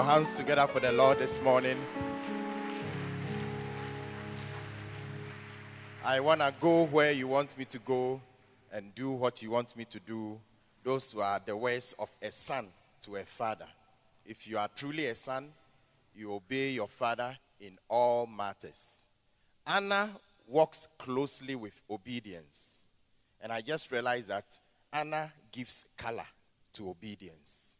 Your hands together for the Lord this morning. I want to go where you want me to go and do what you want me to do. Those who are the ways of a son to a father. If you are truly a son, you obey your father in all matters. Anna walks closely with obedience. And I just realized that Anna gives color to obedience.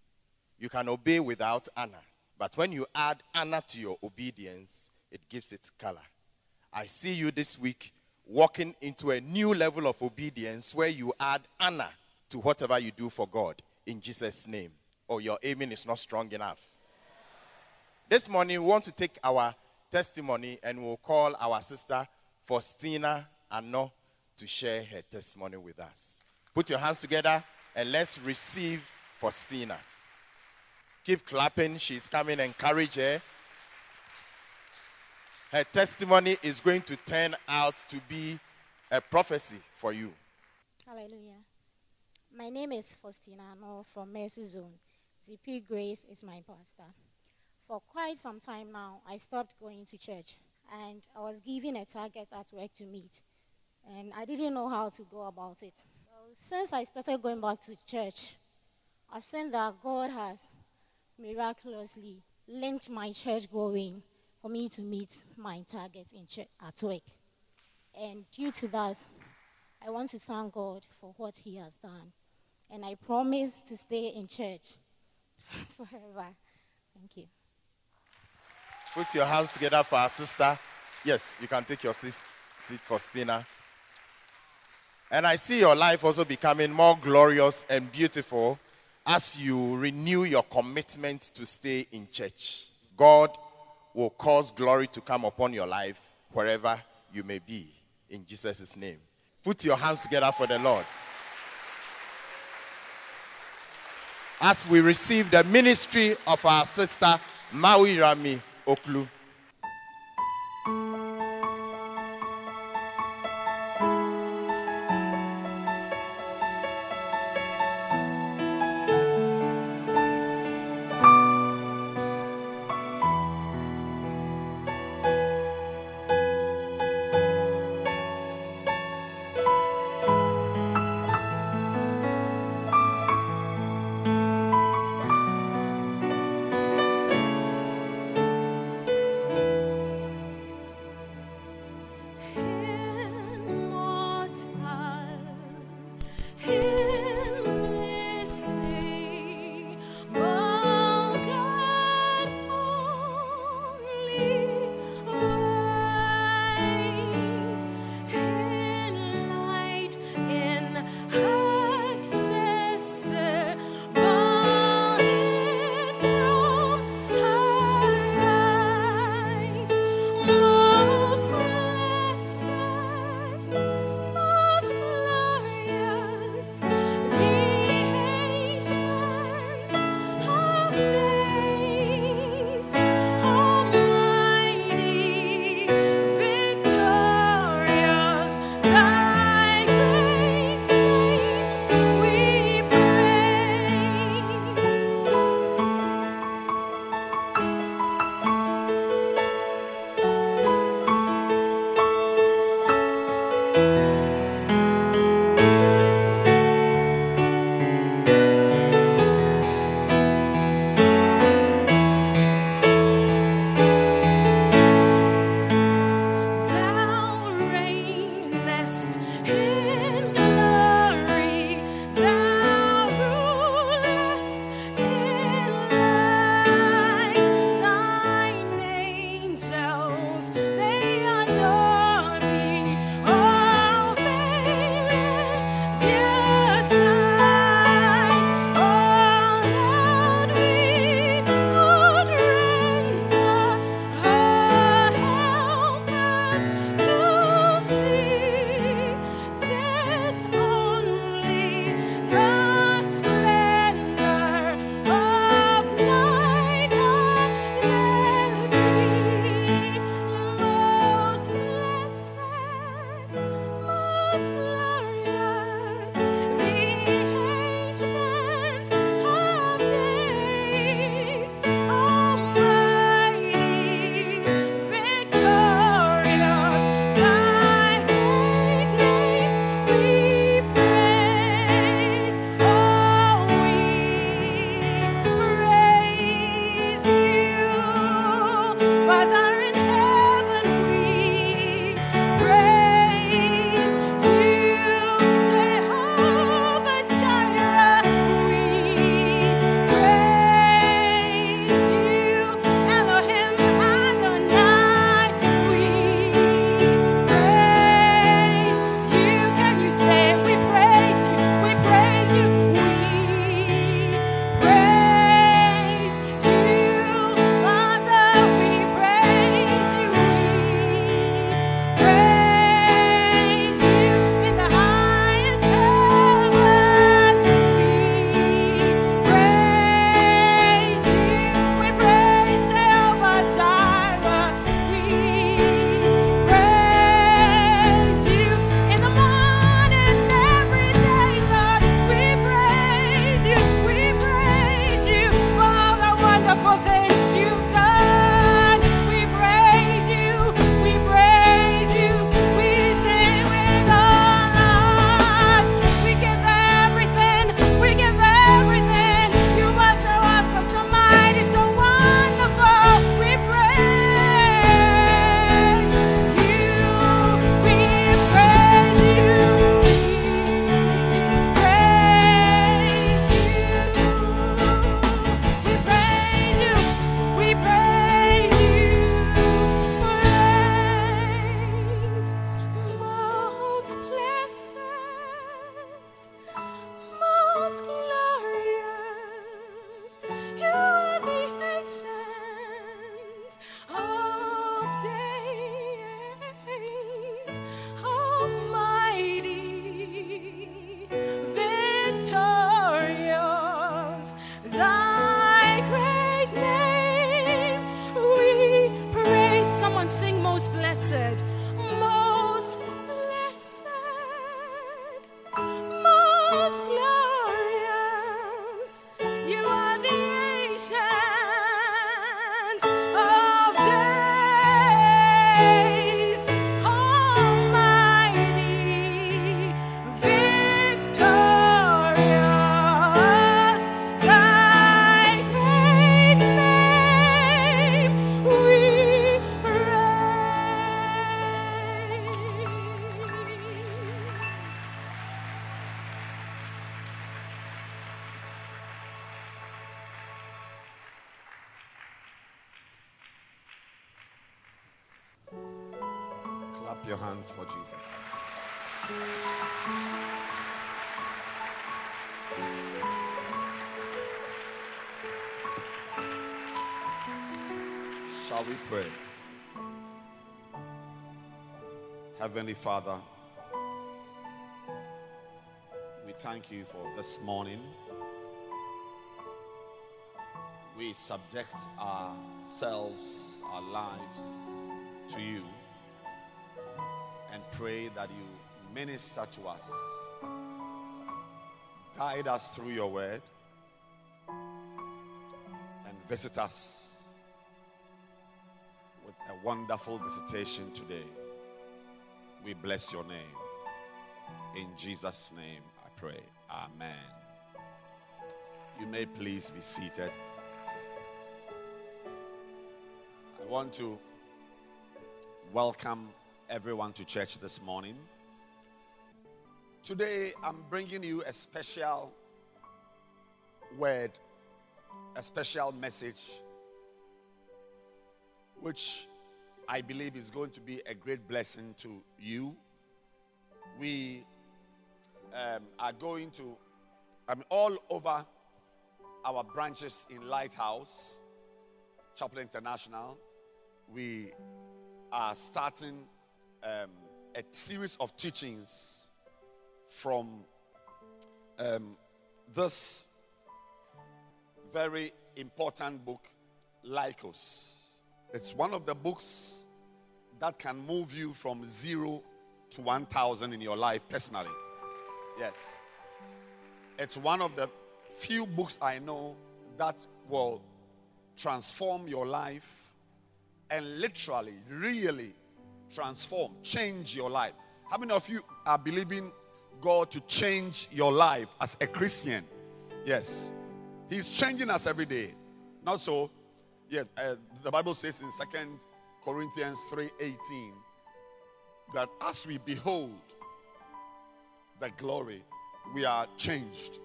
You can obey without Anna. But when you add honor to your obedience, it gives it color. I see you this week walking into a new level of obedience where you add honor to whatever you do for God in Jesus' name. Or oh, your aiming is not strong enough. This morning, we want to take our testimony and we'll call our sister Faustina Ano to share her testimony with us. Put your hands together and let's receive Faustina. Keep clapping. She's coming. Encourage her. Her testimony is going to turn out to be a prophecy for you. Hallelujah. My name is Faustina Ano from Mercy Zone. ZP Grace is my pastor. For quite some time now, I stopped going to church and I was given a target at work to meet. And I didn't know how to go about it. So since I started going back to church, I've seen that God has miraculously linked my church going for me to meet my target in church, at work. And due to that, I want to thank God for what He has done. And I promise to stay in church forever. Thank you. Put your hands together for our sister. Yes, you can take your seat, seat Faustina. And I see your life also becoming more glorious and beautiful as you renew your commitment to stay in church, God will cause glory to come upon your life wherever you may be. In Jesus' name. Put your hands together for the Lord. As we receive the ministry of our sister Maui Rami Oklu. skin. Heavenly Father, we thank you for this morning. We subject ourselves, our lives to you and pray that you minister to us. Guide us through your word and visit us with a wonderful visitation today. We bless your name. In Jesus' name I pray. Amen. You may please be seated. I want to welcome everyone to church this morning. Today I'm bringing you a special word, a special message, which I believe is going to be a great blessing to you. We um, are going to, I mean, all over our branches in Lighthouse, Chapel International, we are starting um, a series of teachings from um, this very important book, Laikos. It's one of the books that can move you from zero to 1,000 in your life personally. Yes. It's one of the few books I know that will transform your life and literally, really transform, change your life. How many of you are believing God to change your life as a Christian? Yes. He's changing us every day. Not so. Yeah, uh, the Bible says in Second Corinthians 3:18 that as we behold the glory, we are changed.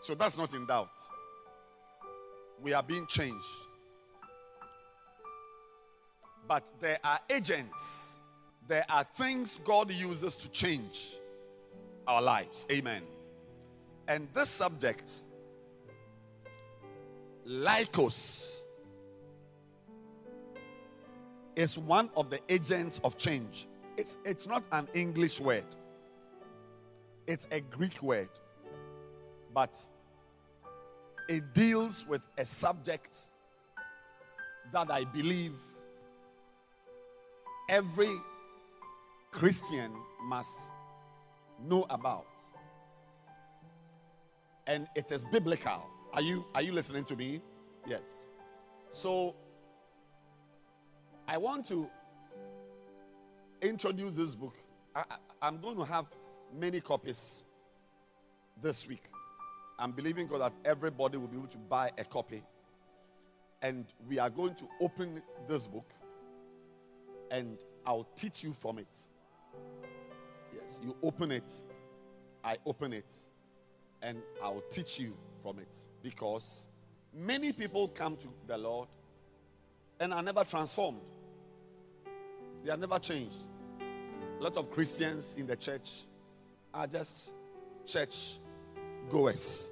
So that's not in doubt. We are being changed. But there are agents, there are things God uses to change our lives. Amen. And this subject, Laikos, is one of the agents of change. It's, it's not an English word, it's a Greek word. But it deals with a subject that I believe every Christian must know about. And it is biblical. Are you are you listening to me? Yes. So I want to introduce this book. I, am going to have many copies this week. I'm believing God that everybody will be able to buy a copy. And we are going to open this book and I'll teach you from it. Yes, you open it, I open it, and I'll teach you from it. Because many people come to the Lord and are never transformed, they are never changed. A lot of Christians in the church are just church goers.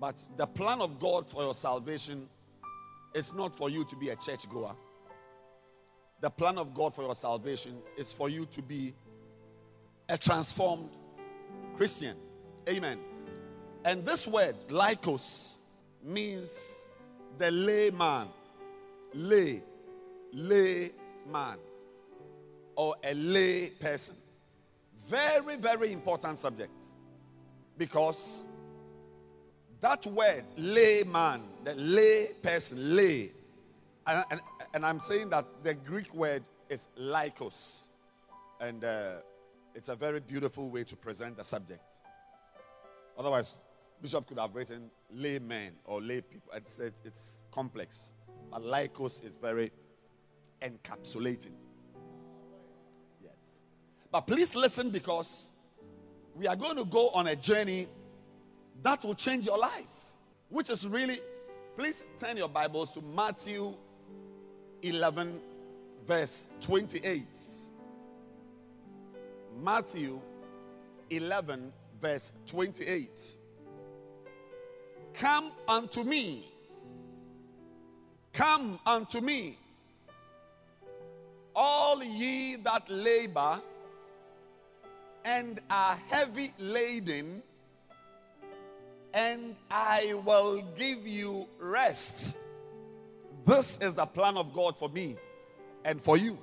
But the plan of God for your salvation is not for you to be a church goer. The plan of God for your salvation is for you to be a transformed Christian. Amen. And this word, laikos, means the layman. Lay, layman, or a lay person. Very, very important subject. Because that word, layman, the lay person, lay, and, and, and, I'm saying that the Greek word is laikos. And uh, it's a very beautiful way to present the subject. Otherwise, Bishop could have written laymen or lay people. It's, it's, it's complex. But laikos is very encapsulating. Yes. But please listen because we are going to go on a journey that will change your life. Which is really, please turn your Bibles to Matthew 11, verse 28. Matthew 11, verse 28. Come unto me. Come unto me. All ye that labor and are heavy laden, and I will give you rest. This is the plan of God for me and for you.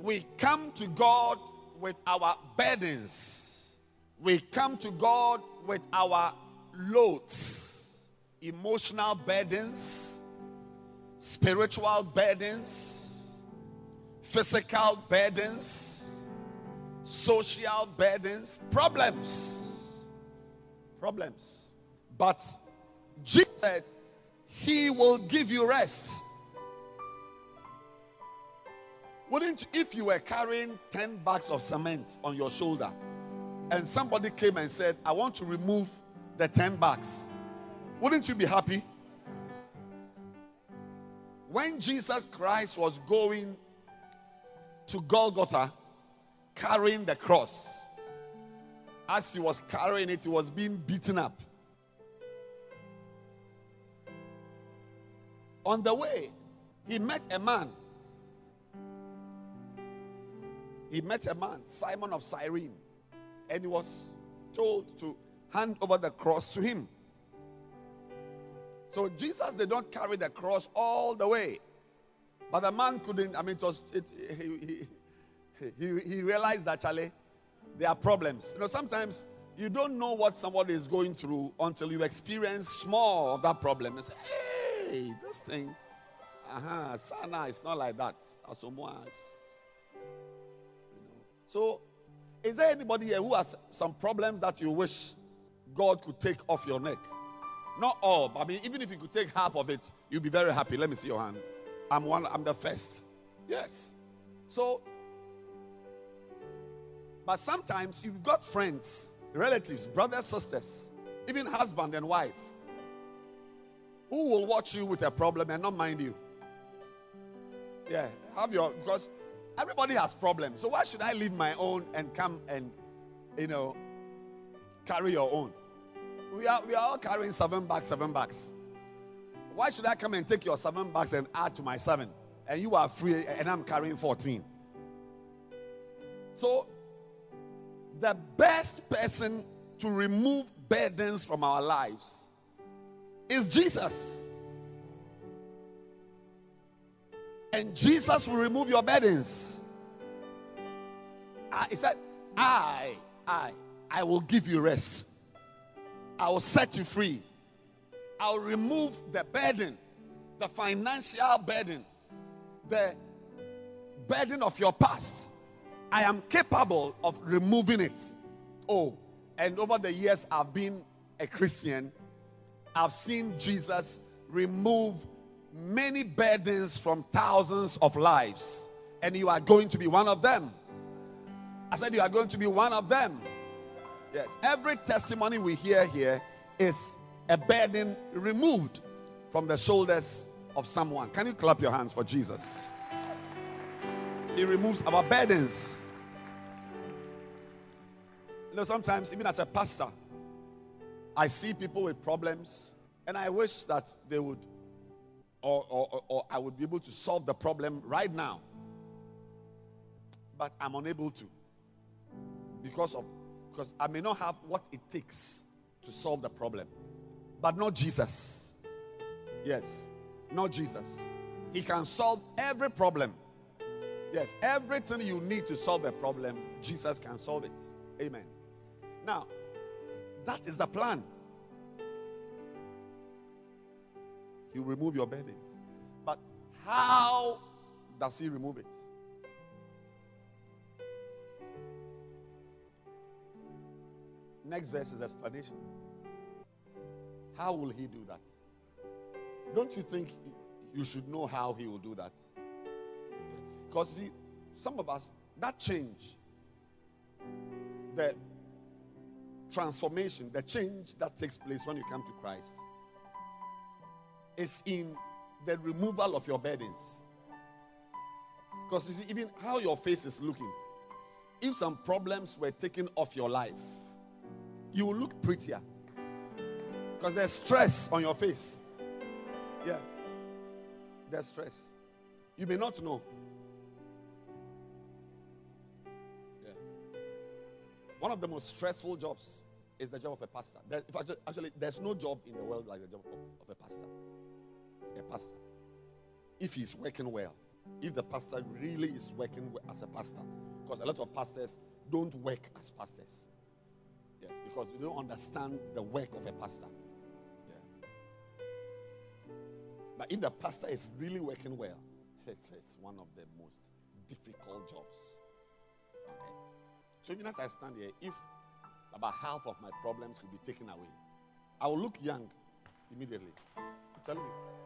We come to God with our burdens, we come to God with our loads, emotional burdens, spiritual burdens, physical burdens, social burdens, problems. Problems. But Jesus said, He will give you rest. Wouldn't if you were carrying 10 bags of cement on your shoulder and somebody came and said, I want to remove the 10 bags, wouldn't you be happy? When Jesus Christ was going to Golgotha carrying the cross, as he was carrying it, he was being beaten up. On the way, he met a man. He met a man, Simon of Cyrene, and he was told to hand over the cross to him. So Jesus, they don't carry the cross all the way. But the man couldn't, I mean, it was, it, he, he, he, he realized that, Charlie, there are problems. You know, sometimes you don't know what somebody is going through until you experience small of that problem. And say, hey, this thing, uh-huh, Sana, it's not like that. So, is there anybody here who has some problems that you wish God could take off your neck? Not all, but I mean, even if you could take half of it, you'll be very happy. Let me see your hand. I'm one, I'm the first. Yes. So, but sometimes you've got friends, relatives, brothers, sisters, even husband and wife, who will watch you with a problem and not mind you. Yeah, have your because everybody has problems. So why should I leave my own and come and you know carry your own? We are we are all carrying seven bags, seven bags. Why should I come and take your seven bags and add to my seven? And you are free and I'm carrying 14. So the best person to remove burdens from our lives is Jesus. And Jesus will remove your burdens. Ah, he said, I, I, I will give you rest. I will set you free. I'll remove the burden, the financial burden, the burden of your past. I am capable of removing it. Oh, and over the years I've been a Christian, I've seen Jesus remove many burdens from thousands of lives, and you are going to be one of them. I said, You are going to be one of them. Yes, every testimony we hear here is a burden removed from the shoulders of someone. Can you clap your hands for Jesus? He removes our burdens. You know, sometimes, even as a pastor, I see people with problems, and I wish that they would, or, or, or I would be able to solve the problem right now. But I'm unable to because of because I may not have what it takes to solve the problem. But not Jesus. Yes, not Jesus. He can solve every problem. Yes, everything you need to solve a problem, Jesus can solve it. Amen. Now, that is the plan. He'll remove your burdens. But how does He remove it? Next verse is explanation. How will he do that? Don't you think you should know how he will do that? Because see, some of us, that change, the transformation, the change that takes place when you come to Christ, is in the removal of your burdens. Because you see, even how your face is looking, if some problems were taken off your life, you will look prettier. Because there's stress on your face. Yeah. There's stress. You may not know. Yeah. One of the most stressful jobs is the job of a pastor. There, actually, actually, there's no job in the world like the job of, of a pastor. A pastor. If he's working well, if the pastor really is working as a pastor, because a lot of pastors don't work as pastors. Yes, because they don't understand the work of a pastor. Yeah. But if the pastor is really working well, it's, it's one of the most difficult jobs on earth. So even as I stand here, if about half of my problems could be taken away, I will look young immediately. I'm telling you.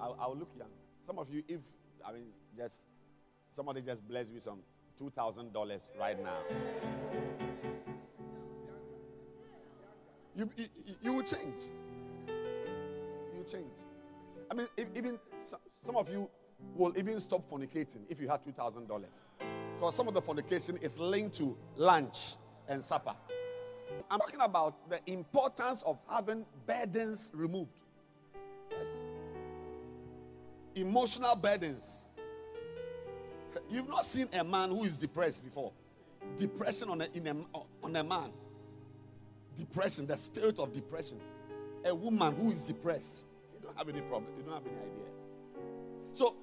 I'll, I'll look young. Some of you, if, I mean, just somebody just bless you some $2,000 right now. You, you, you will change. You change. I mean, if, even some, some of you will even stop fornicating if you had $2,000. Because some of the fornication is linked to lunch and supper. I'm talking about the importance of having burdens removed. Yes. Emotional burdens. You've not seen a man who is depressed before. Depression on a, a, on a man. Depression, the spirit of depression. A woman who is depressed. You don't have any problem. You don't have any idea. So,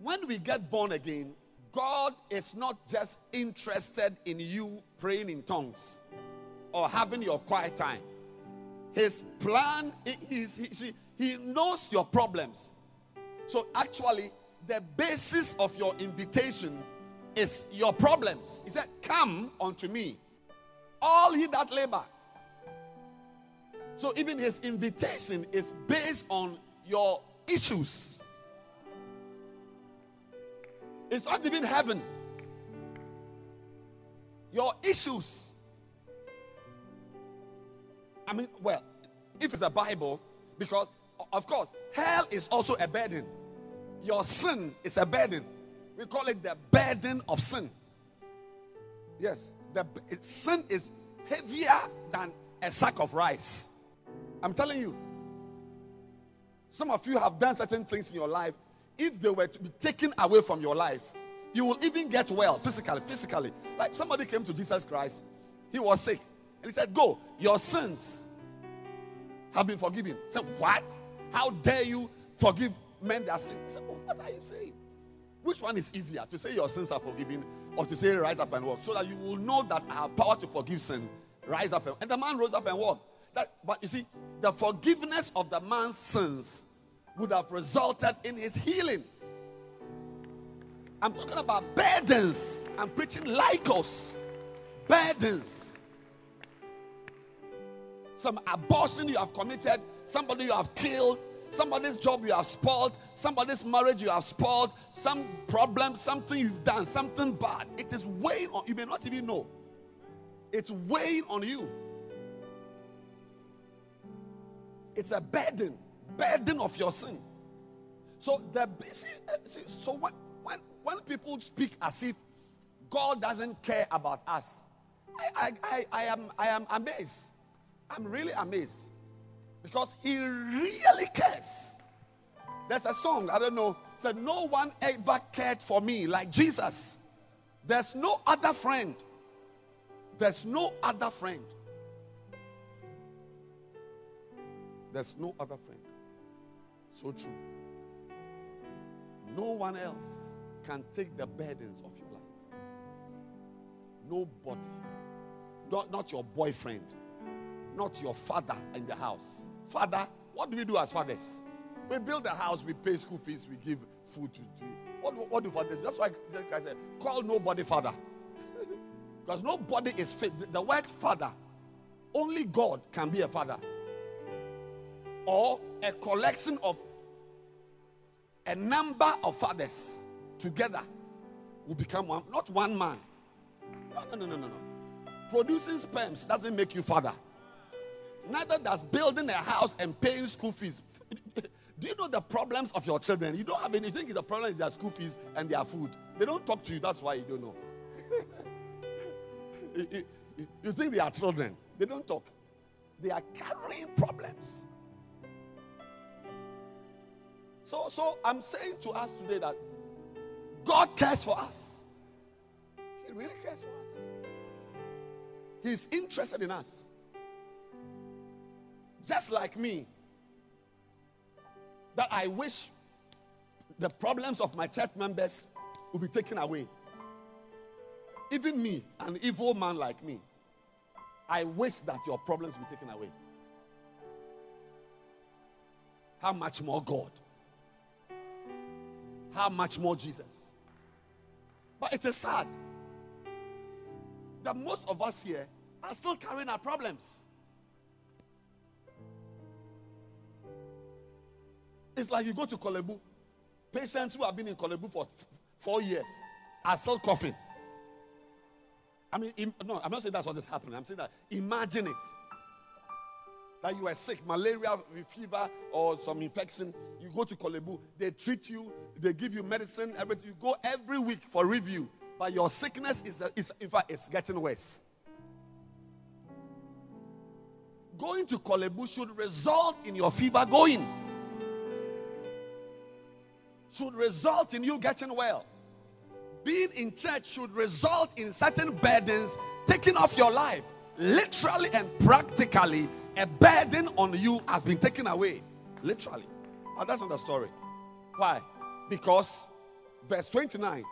when we get born again, God is not just interested in you praying in tongues or having your quiet time. His plan is he, he knows your problems. So actually, the basis of your invitation is your problems. He said, Come unto me, all he that labor. So even his invitation is based on your issues. It's not even heaven. Your issues. I mean, well, if it's a Bible, because of course, hell is also a burden. Your sin is a burden. We call it the burden of sin. Yes, the sin is heavier than a sack of rice. I'm telling you. Some of you have done certain things in your life if they were to be taken away from your life, you will even get well physically. Physically, like somebody came to Jesus Christ, he was sick, and he said, "Go, your sins have been forgiven." He said, "What? How dare you forgive men their sins?" He said, "What are you saying? Which one is easier to say your sins are forgiven, or to say rise up and walk, so that you will know that I have power to forgive sin? Rise up and, and the man rose up and walked. That, but you see, the forgiveness of the man's sins would have resulted in his healing. I'm talking about burdens. I'm preaching Laikos. Burdens. Some abortion you have committed, somebody you have killed, somebody's job you have spoiled, somebody's marriage you have spoiled, some problem, something you've done, something bad. It is weighing on you, may not even know. It's weighing on you. It's a burden burden of your sin. So the eh, see, so when, when when people speak as if God doesn't care about us, I, I, I, I am I am amazed. I'm really amazed because He really cares. There's a song I don't know said no one ever cared for me like Jesus. There's no other friend. There's no other friend. There's no other friend. So true. No one else can take the burdens of your life. Nobody. Not, not your boyfriend. Not your father in the house. Father, what do we do as fathers? We build a house, we pay school fees, we give food to, to what, what do fathers? That's why Jesus Christ said, call nobody father. because nobody is fit. The word father, only God can be a father. Or a collection of a number of fathers together will become one, not one man. No, no, no, no, no. Producing sperms doesn't make you father. Neither does building a house and paying school fees. Do you know the problems of your children? You don't have anything. The problem is their school fees and their food. They don't talk to you. That's why you don't know. you, think they are children. They don't talk. They are carrying problems. So, so I'm saying to us today that God cares for us. He really cares for us. He's interested in us. Just like me, that I wish the problems of my church members will be taken away. Even me, an evil man like me, I wish that your problems will be taken away. How much more God? How much more Jesus? But it is sad that most of us here are still carrying our problems. It's like you go to Korle Bu, patients who have been in Korle Bu for f- four years are still coughing. I mean, im- no, I'm not saying that's what is happening. I'm saying that imagine it. That you are sick, malaria, fever, or some infection. You go to Korle Bu, they treat you, they give you medicine, everything. You go every week for review, but your sickness is, is in fact, it's getting worse. Going to Korle Bu should result in your fever going should result in you getting well. Being in church should result in certain burdens taken off your life. Literally and practically, a burden on you has been taken away. Literally. But that's not the story. Why? Because, verse 29,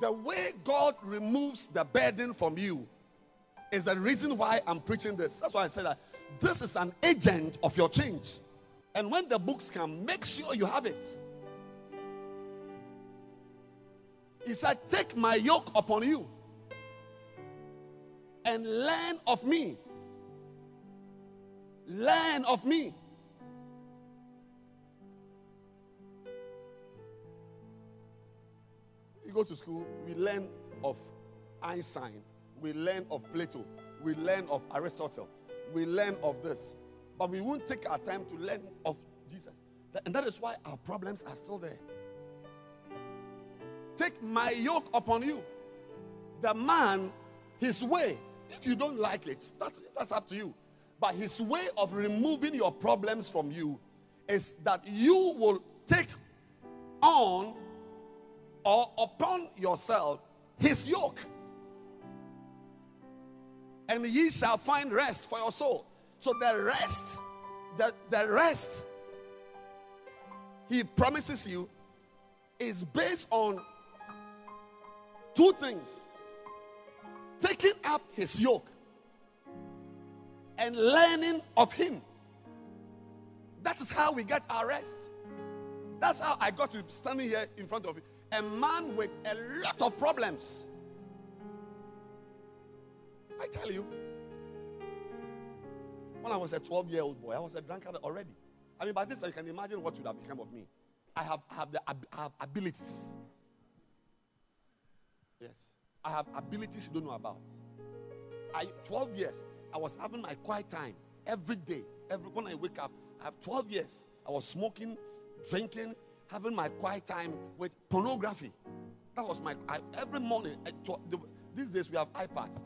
the way God removes the burden from you is the reason why I'm preaching this. That's why I said that this is an agent of your change. And when the books come, make sure you have it. He said, Take my yoke upon you and learn of me. Learn of me. You go to school, we learn of Einstein, we learn of Plato, we learn of Aristotle, we learn of this, but we won't take our time to learn of Jesus. And that is why our problems are still there. Take my yoke upon you. The man, his way, if you don't like it, that's, that's up to you. But his way of removing your problems from you is that you will take on or upon yourself his yoke. And ye shall find rest for your soul. So the rest, the, the rest he promises you is based on two things taking up his yoke and learning of him. That is how we get our rest. That's how I got to standing here in front of you. A man with a lot of problems. I tell you, when I was a 12 year old boy, I was a drunkard already. I mean, by this you can imagine what would have become of me. I have, I have, the, I have abilities. Yes. I have abilities you don't know about. I 12 years, I was having my quiet time every day. Every when I wake up, I have 12 years. I was smoking, drinking, having my quiet time with pornography. That was my I, every morning. I, the, these days we have iPads.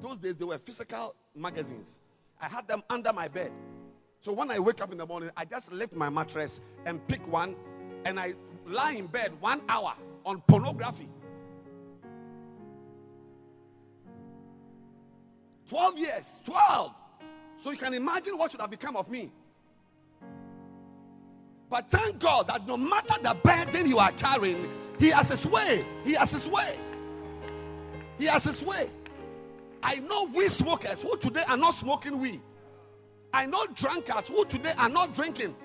Those days they were physical magazines. I had them under my bed. So when I wake up in the morning, I just lift my mattress and pick one, and I lie in bed one hour on pornography. 12 years. 12. So you can imagine what should have become of me. But thank God that no matter the burden you are carrying, He has His way. He has His way. He has His way. I know we smokers who today are not smoking weed. I know drunkards who today are not drinking.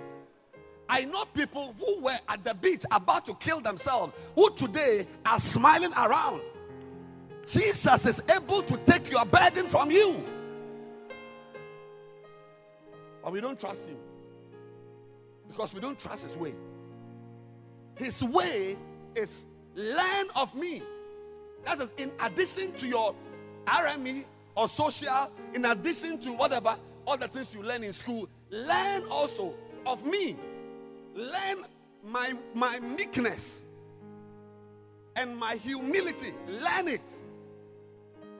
I know people who were at the beach about to kill themselves who today are smiling around. Jesus is able to take your burden from you. But we don't trust him because we don't trust his way. His way is learn of me. That is in addition to your RME or social, in addition to whatever, all the things you learn in school, learn also of me. learn my, my meekness and my humility. Learn it.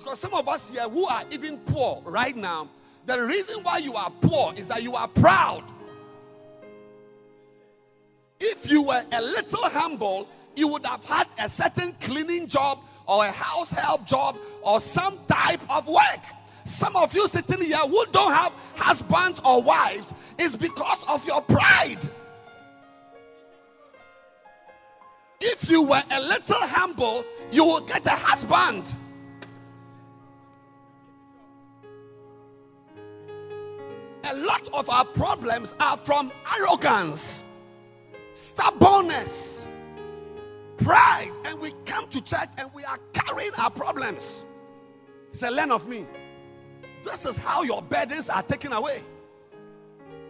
Because some of us here who are even poor right now, the reason why you are poor is that you are proud. If you were a little humble, you would have had a certain cleaning job or a house help job or some type of work. Some of you sitting here who don't have husbands or wives is because of your pride. If you were a little humble, you will get a husband. A lot of our problems are from arrogance, stubbornness, pride, and we come to church and we are carrying our problems. He said, Learn of me. This is how your burdens are taken away.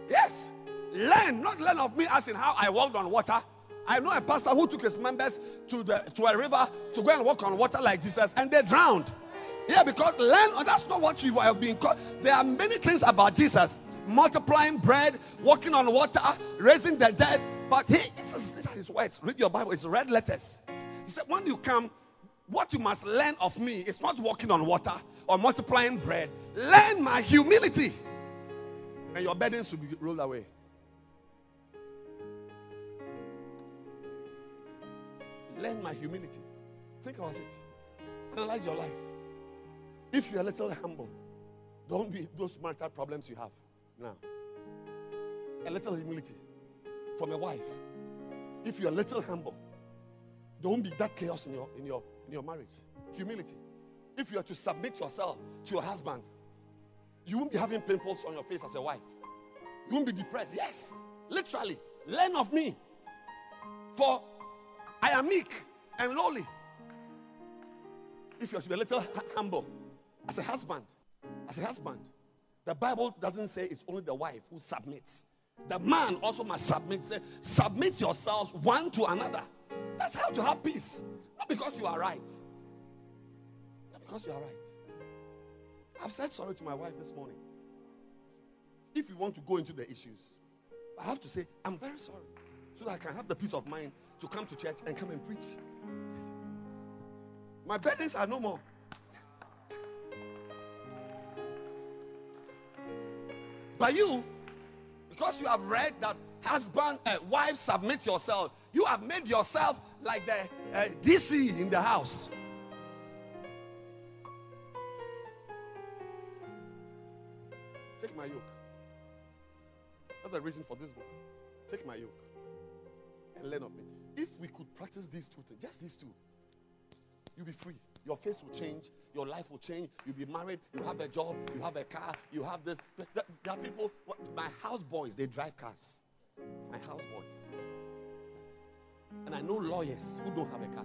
Yes. Learn, not learn of me as in how I walked on water. I know a pastor who took his members to the to a river to go and walk on water like Jesus, and they drowned. Yeah, because learn, that's not what you have been called. There are many things about Jesus multiplying bread, walking on water, raising the dead. But he, this is, this is his words. Read your Bible, it's red letters. He said, When you come, what you must learn of me is not walking on water or multiplying bread. Learn my humility, and your burdens will be rolled away. Learn my humility. Think about it. Analyze your life. If you're a little humble, don't be those marital problems you have now. A little humility from a wife. If you're a little humble, don't be that chaos in your in your in your marriage. Humility. If you are to submit yourself to your husband, you won't be having pimples on your face as a wife. You won't be depressed. Yes, literally. Learn of me. For I am meek and lowly. If you are to be a little humble as a husband, as a husband, the Bible doesn't say it's only the wife who submits. The man also must submit. Say, submit yourselves one to another. That's how to have peace. Not because you are right. Not because you are right. I've said sorry to my wife this morning. If you want to go into the issues, I have to say, I'm very sorry. So that I can have the peace of mind to come to church and come and preach. My burdens are no more. But you, because you have read that husband and uh, wife submit yourself, you have made yourself like the uh, DC in the house. Take my yoke. That's the reason for this book. Take my yoke and learn of me. If we could practice these two things, just these two, you'll be free. Your face will change. Your life will change. You'll be married. You have a job. You have a car. You have this. There are people, my house boys, they drive cars. My house boys. And I know lawyers who don't have a car.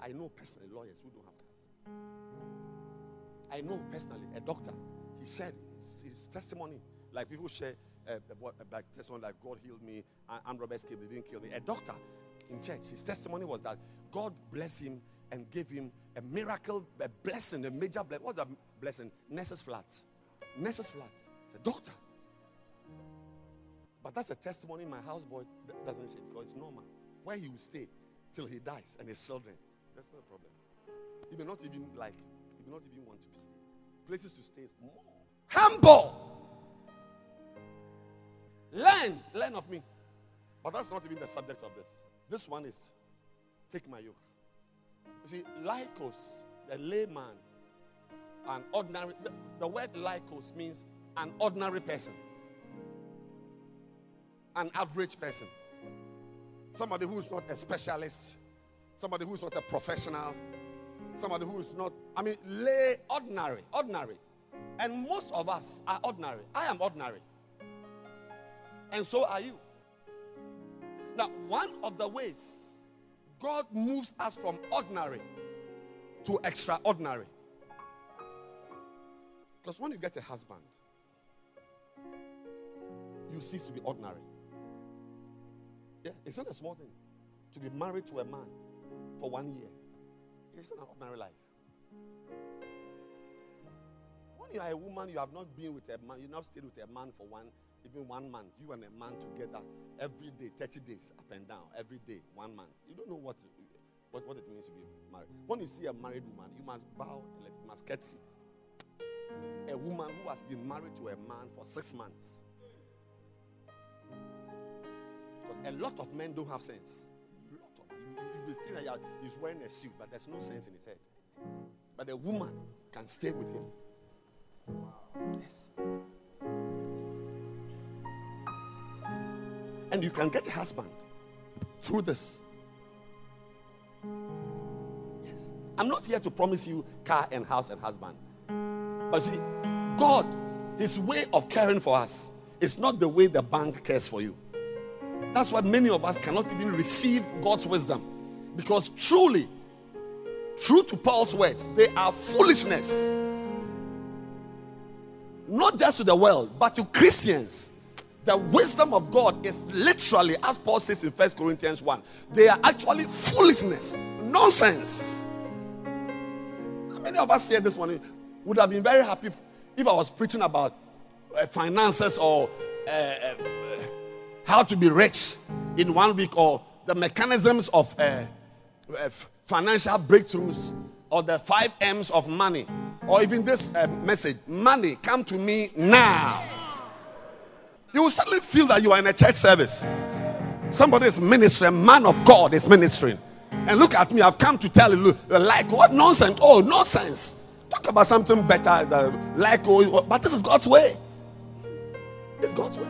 I know personally lawyers who don't have cars. I know personally a doctor. He said his, testimony, like people share uh, testimony like God healed me, and robbers came, they didn't kill me. A doctor in church, his testimony was that God blessed him and gave him a miracle, a blessing, a major blessing. What's a blessing? Nurses flats. Nurses flats. The doctor. But that's a testimony my houseboy doesn't share because it's normal. Where he will stay till he dies and his children. That's not a problem. He may not even like, he may not even want to stay. Places to stay is more humble. Learn, learn of me. But that's not even the subject of this. This one is take my yoke. You see, laikos, the layman, an ordinary, the, the word laikos means an ordinary person, an average person, somebody who is not a specialist, somebody who is not a professional, somebody who is not, I mean, lay ordinary, ordinary. And most of us are ordinary. I am ordinary. And so are you. Now, one of the ways God moves us from ordinary to extraordinary. Because when you get a husband, you cease to be ordinary. Yeah, it's not a small thing to be married to a man for one year. It's not an ordinary life. When you are a woman, you have not been with a man, you have not stayed with a man for one even one month, you and a man together every day, 30 days, up and down, every day, one month. You don't know what, what, what it means to be married. When you see a married woman, you must bow and let, must curtsy. A woman who has been married to a man for six months. Because a lot of men don't have sense. A lot of you, you will think that he's wearing a suit, but there's no sense in his head. But a woman can stay with him. Yes. You can get a husband through this. Yes. I'm not here to promise you car and house and husband. But see, God, His way of caring for us is not the way the bank cares for you. That's why many of us cannot even receive God's wisdom. Because truly, true to Paul's words, they are foolishness. Not just to the world, but to Christians. The wisdom of God is literally, as Paul says in First Corinthians 1, they are actually foolishness, nonsense. Many of us here this morning would have been very happy if, if I was preaching about uh, finances or uh, uh, how to be rich in one week or the mechanisms of uh, uh, financial breakthroughs or the five M's of money or even this uh, message money come to me now you will suddenly feel that you are in a church service. Somebody is ministering. A man of god is ministering. And look at me. I've come to tell you uh, like what? Nonsense. Oh nonsense. Talk about something better uh, like oh, oh but this is god's way. It's god's way.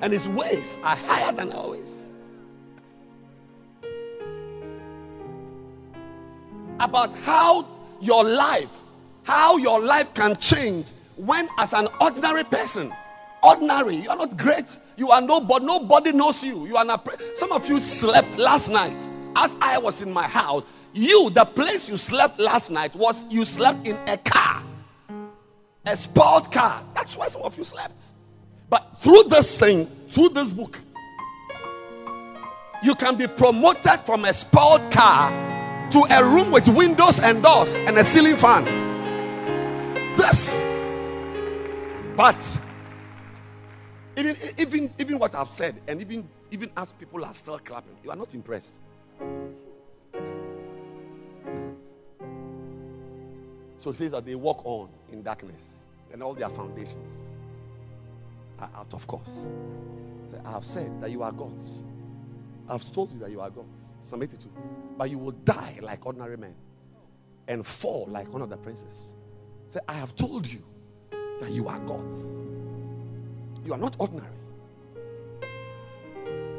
And his ways are higher than our ways. About how your life, how your life can change when, as an ordinary person, ordinary, you are not great, you are no, but nobody knows you. You are not. Some of you slept last night as I was in my house. You, the place you slept last night was you slept in a car, a sport car. That's why some of you slept. But through this thing, through this book, you can be promoted from a sport car to a room with windows and doors and a ceiling fan. This. But even even even what I've said, and even even as people are still clapping, you are not impressed. So it says that they walk on in darkness, and all their foundations are out of course. So I have said that you are gods. I've told you that you are gods. Psalm 82. But you will die like ordinary men and fall like one of the princes. Say, I have told you that you are gods. You are not ordinary.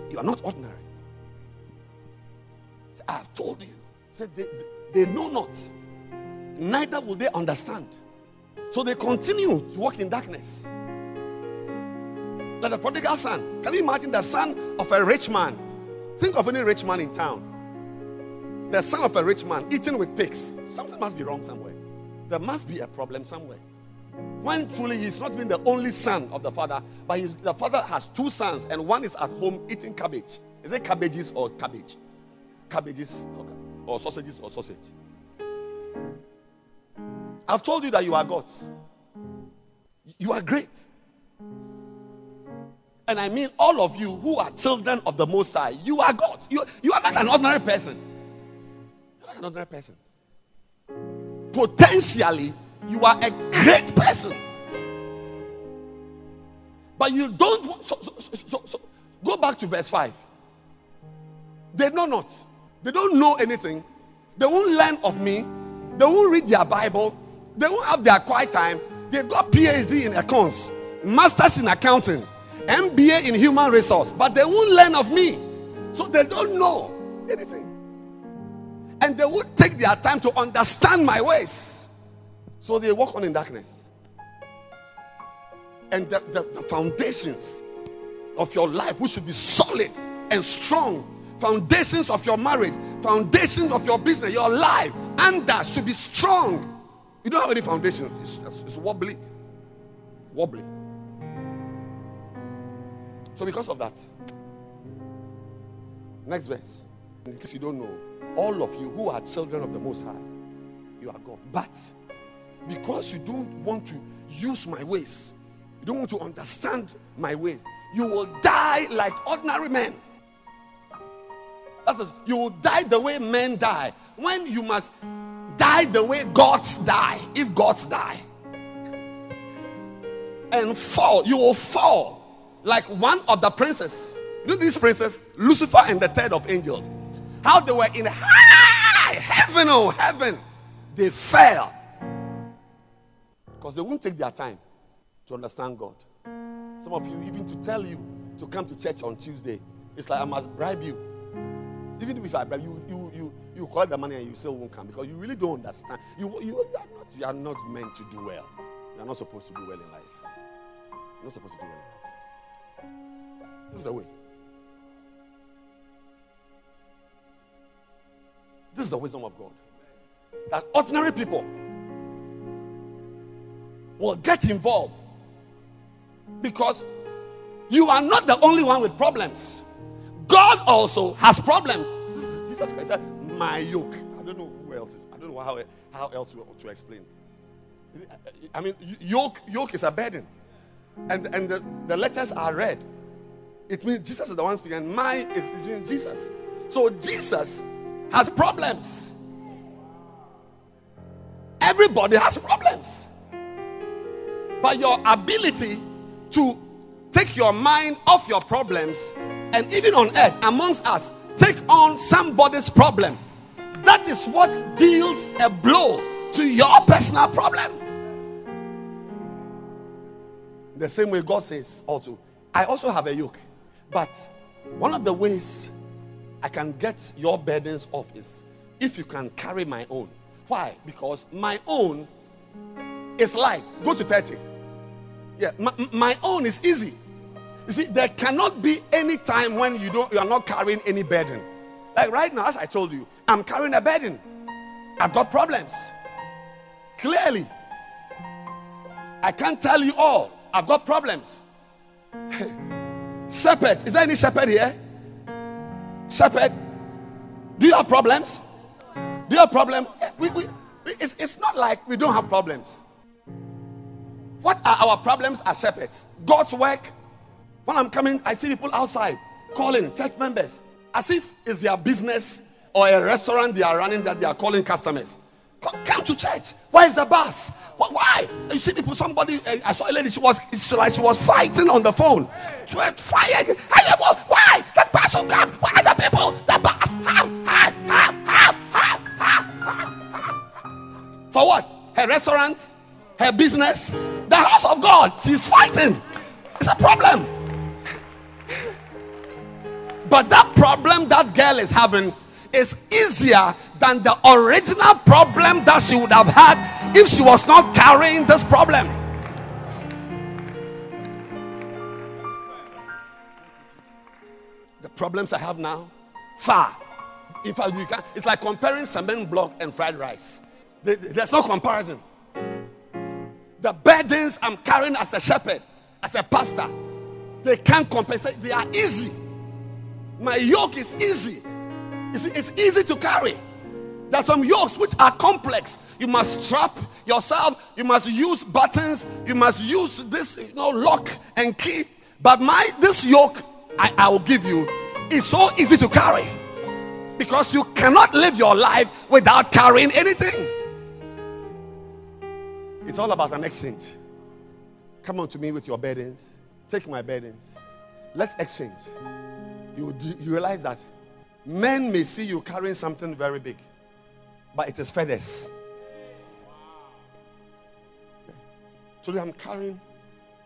You are not ordinary. I have told you. Say, they, they know not, neither will they understand. So they continue to walk in darkness. Like the prodigal son. Can you imagine the son of a rich man Think of any rich man in town. The son of a rich man eating with pigs. Something must be wrong somewhere. There must be a problem somewhere. When truly he's not even the only son of the father, but the father has two sons, and one is at home eating cabbage. Is it cabbages or cabbage? Cabbages or, or sausages or sausage. I've told you that you are gods. You are great. And I mean all of you who are children of the Most High, you are God. You, you are not an ordinary person. You're not an ordinary person. Potentially, you are a great person. But you don't. So, so, so, go back to verse 5. They know not. They don't know anything. They won't learn of me. They won't read their Bible. They won't have their quiet time. They've got PhD in accounts, masters in accounting MBA in human resource, but they won't learn of me. So they don't know anything. And they won't take their time to understand my ways. So they walk on in darkness. And the, the, the foundations of your life, which should be solid and strong, foundations of your marriage, foundations of your business, your life, and that should be strong. You don't have any foundation, it's, it's wobbly. Wobbly. So, because of that, next verse, in case you don't know, all of you who are children of the Most High, you are God. But because you don't want to use my ways, You don't want to understand my ways. You will die like ordinary men. That is, you will die the way men die. When you must die the way gods die, if gods die, and fall, you will fall like one of the princes. You know these princes, Lucifer and the third of angels, how they were in high heaven, oh heaven, they fell because they won't take their time to understand God. Some of you, even to tell you to come to church on Tuesday, it's like I must bribe you. Even if I bribe you, you, you, you collect the money and you still won't come because you really don't understand. You, you, are not, you are not meant to do well. You are not supposed to do well in life. You're not supposed to do well in life. This is the way. This is the wisdom of God. That ordinary people will get involved because you are not the only one with problems. God also has problems. Jesus Christ said, My yoke. I don't know who else is. I don't know how, how else to, to explain. I mean, yoke, yoke is a burden. And, and the, the letters are red. It means Jesus is the one speaking. My is, is mean Jesus. So Jesus has problems. Everybody has problems. But your ability to take your mind off your problems and even on earth amongst us take on somebody's problem. That is what deals a blow to your personal problem. The same way god says also i also have a yoke but one of the ways i can get your burdens off is if you can carry my own. Why? Because my own is light. Go to 30 yeah my, my own is easy you see, there cannot be any time when you don't you are not carrying any burden. Like right now, as I told you, I'm carrying a burden. I've got problems. Clearly. I can't tell you all. I've got problems. Shepherds, is there any shepherd here? Shepherd, do you have problems? Do you have problems? Eh, we, we, it's, it's not like we don't have problems. What are our problems as shepherds? God's work, when I'm coming, I see people outside calling church members as if it's their business or a restaurant they are running that they are calling customers. Come to church. Why is the bus? Why? You see people, somebody, eh, I saw a lady, she was, she, like she was fighting on the phone. She was fired. Why? The bus will come. Why are the people? The bus. For what? Her restaurant? Her business? The house of God. She's fighting. It's a problem. But that problem that girl is having is easier than the original problem that she would have had if she was not carrying this problem. The problems I have now, far. In fact, you can, it's like comparing cement block and fried rice. There's no comparison. The burdens I'm carrying as a shepherd, as a pastor, they can't compensate. They are easy. My yoke is easy. See, it's easy to carry. There are some yokes which are complex. You must strap yourself. You must use buttons. You must use this, you know, lock and key. But my this yoke I, I will give you is so easy to carry because you cannot live your life without carrying anything. It's all about an exchange. Come on to me with your burdens. Take my burdens. Let's exchange you, you realize that men may see you carrying something very big, but it is feathers. Today I'm carrying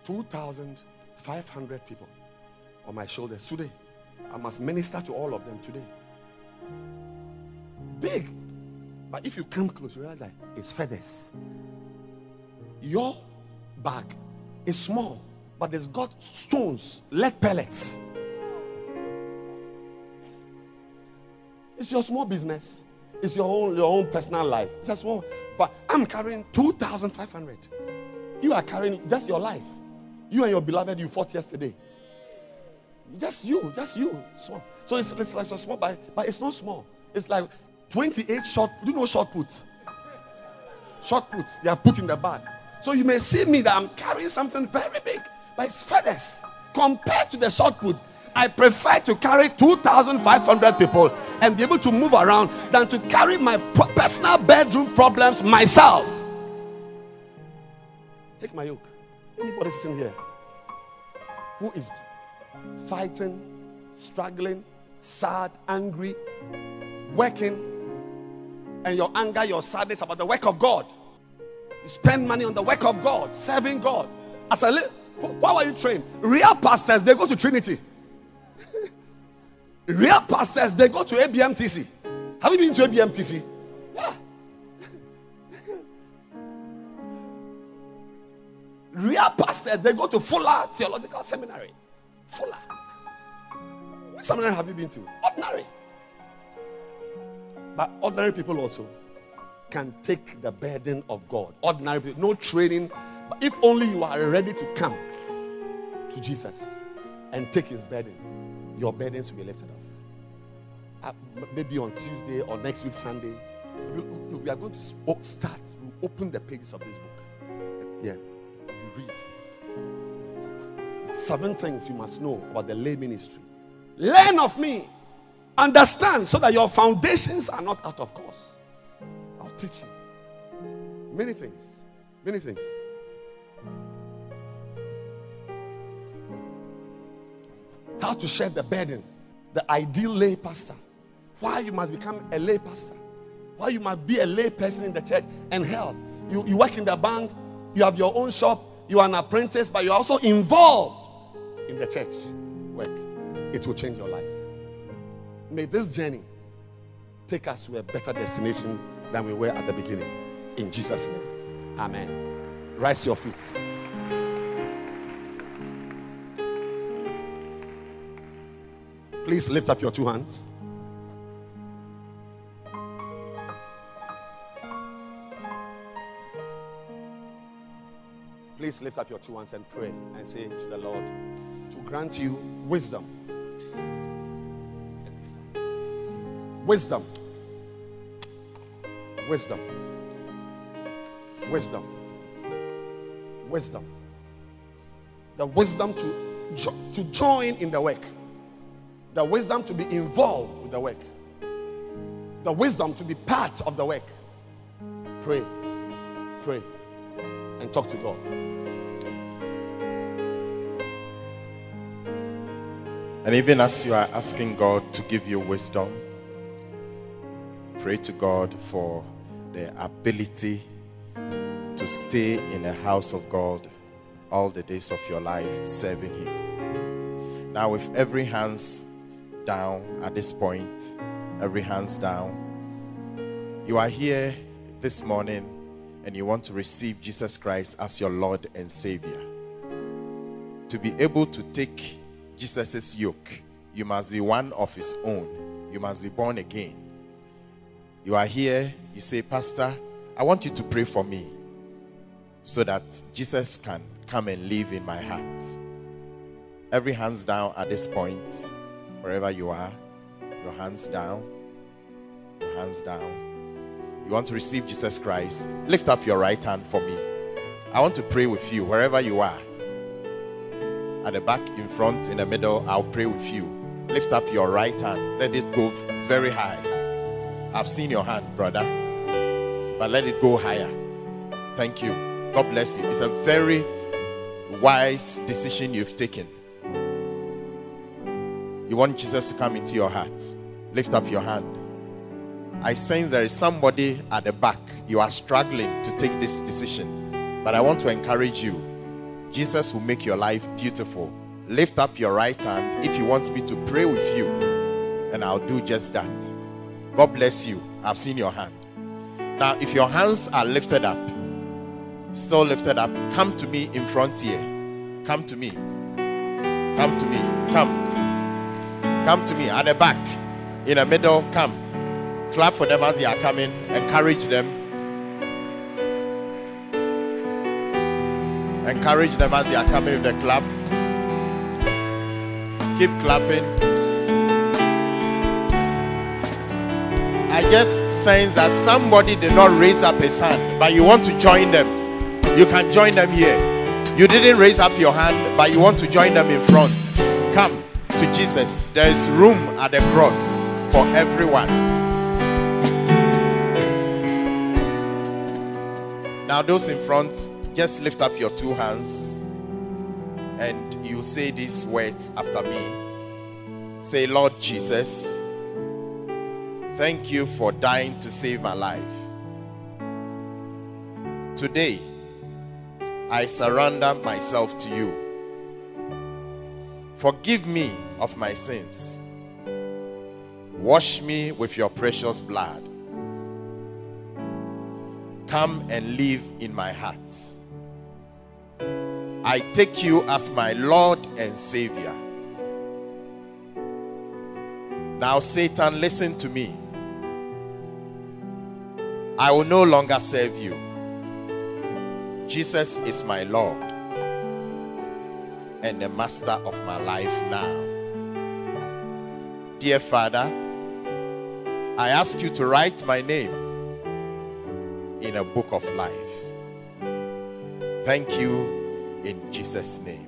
2,500 people on my shoulders today. I must minister to all of them today. Big. But if you come close, you realize that it's feathers. Your bag is small, but it's got stones, lead pellets. It's your small business. It's your own your own personal life. It's a small, but I'm carrying two thousand five hundred. You are carrying just your life. You and your beloved you fought yesterday. Just you, just you. Small. So it's, it's like so small, but, but it's not small. It's like 28 short. Do you know short put. Short puts. They are put in the bag. So you may see me that I'm carrying something very big, but it's feathers compared to the short put. I prefer to carry 2,500 people and be able to move around than to carry my personal bedroom problems myself. Take my yoke. Anybody sitting here who is fighting, struggling, sad, angry, working, and your anger, your sadness about the work of God. You spend money on the work of God, serving God. As a li- why were you trained? Real pastors, they go to Trinity. Real pastors, they go to ABMTC. Have you been to ABMTC? Yeah. Real pastors, they go to Fuller Theological Seminary. Fuller. What seminary have you been to? Ordinary. But ordinary people also can take the burden of God. Ordinary people, no training. But if only you are ready to come to Jesus and take his burden, your burdens will be lifted off. Uh, maybe on Tuesday or next week, Sunday, we, are going to start. we open the pages of this book. Yeah. We read. Seven things you must know about the lay ministry. Learn of me. Understand so that your foundations are not out of course. I'll teach you many things. Many things. How to share the burden. The ideal lay pastor. Why you must become a lay pastor. Why you must be a lay person in the church and help. You, you work in the bank, you have your own shop, you are an apprentice, but you're also involved in the church work. It will change your life. May this journey take us to a better destination than we were at the beginning. In Jesus' name. Amen. Rise your feet. Please lift up your two hands. Please lift up your two hands and pray and say to the Lord to grant you wisdom Wisdom. Wisdom. Wisdom. Wisdom. The wisdom to, jo- to join in the work. The wisdom to be involved with the work. The wisdom to be part of the work. Pray. Pray. And talk to God. And even as you are asking God to give you wisdom, pray to God for the ability to stay in the house of God all the days of your life serving Him. Now, with every hands down at this point, every hands down, you are here this morning and you want to receive Jesus Christ as your Lord and Savior. To be able to take Jesus' yoke, you must be one of His own. You must be born again. You are here, you say, Pastor, I want you to pray for me so that Jesus can come and live in my heart. Every hands down at this point, wherever you are, your hands down, your hands down. You want to receive Jesus Christ, lift up your right hand for me. I want to pray with you wherever you are. At the back, in front, in the middle, I'll pray with you. Lift up your right hand, let it go very high. I've seen your hand, brother, but let it go higher. Thank you. God bless you. It's a very wise decision you've taken. You want Jesus to come into your heart. Lift up your hand. I sense there is somebody at the back. You are struggling to take this decision, but I want to encourage you. Jesus will make your life beautiful. Lift up your right hand if you want me to pray with you, and I'll do just that. God bless you. I've seen your hand. Now, if your hands are lifted up, still lifted up, come to me in front here. Come to me. Come to me. Come. Come to me at the back. In the middle, come. Clap for them as they are coming. Encourage them. Encourage them as they are coming with the clap. Keep clapping. I just sense that somebody did not raise up his hand, but you want to join them. You can join them here. You didn't raise up your hand, but you want to join them in front. Come to Jesus. There is room at the cross for everyone. Now, those in front, just lift up your two hands and you say these words after me. Say, Lord Jesus, thank you for dying to save my life. Today, I surrender myself to you. Forgive me of my sins. Wash me with your precious blood. Come and live in my heart. I take you as my Lord and Savior. Now, Satan, listen to me. I will no longer serve you. Jesus is my Lord and the master of my life now. Dear Father, I ask you to write my name in a book of life. Thank you in Jesus' name.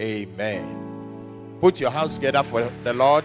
Amen. Put your hands together for the Lord.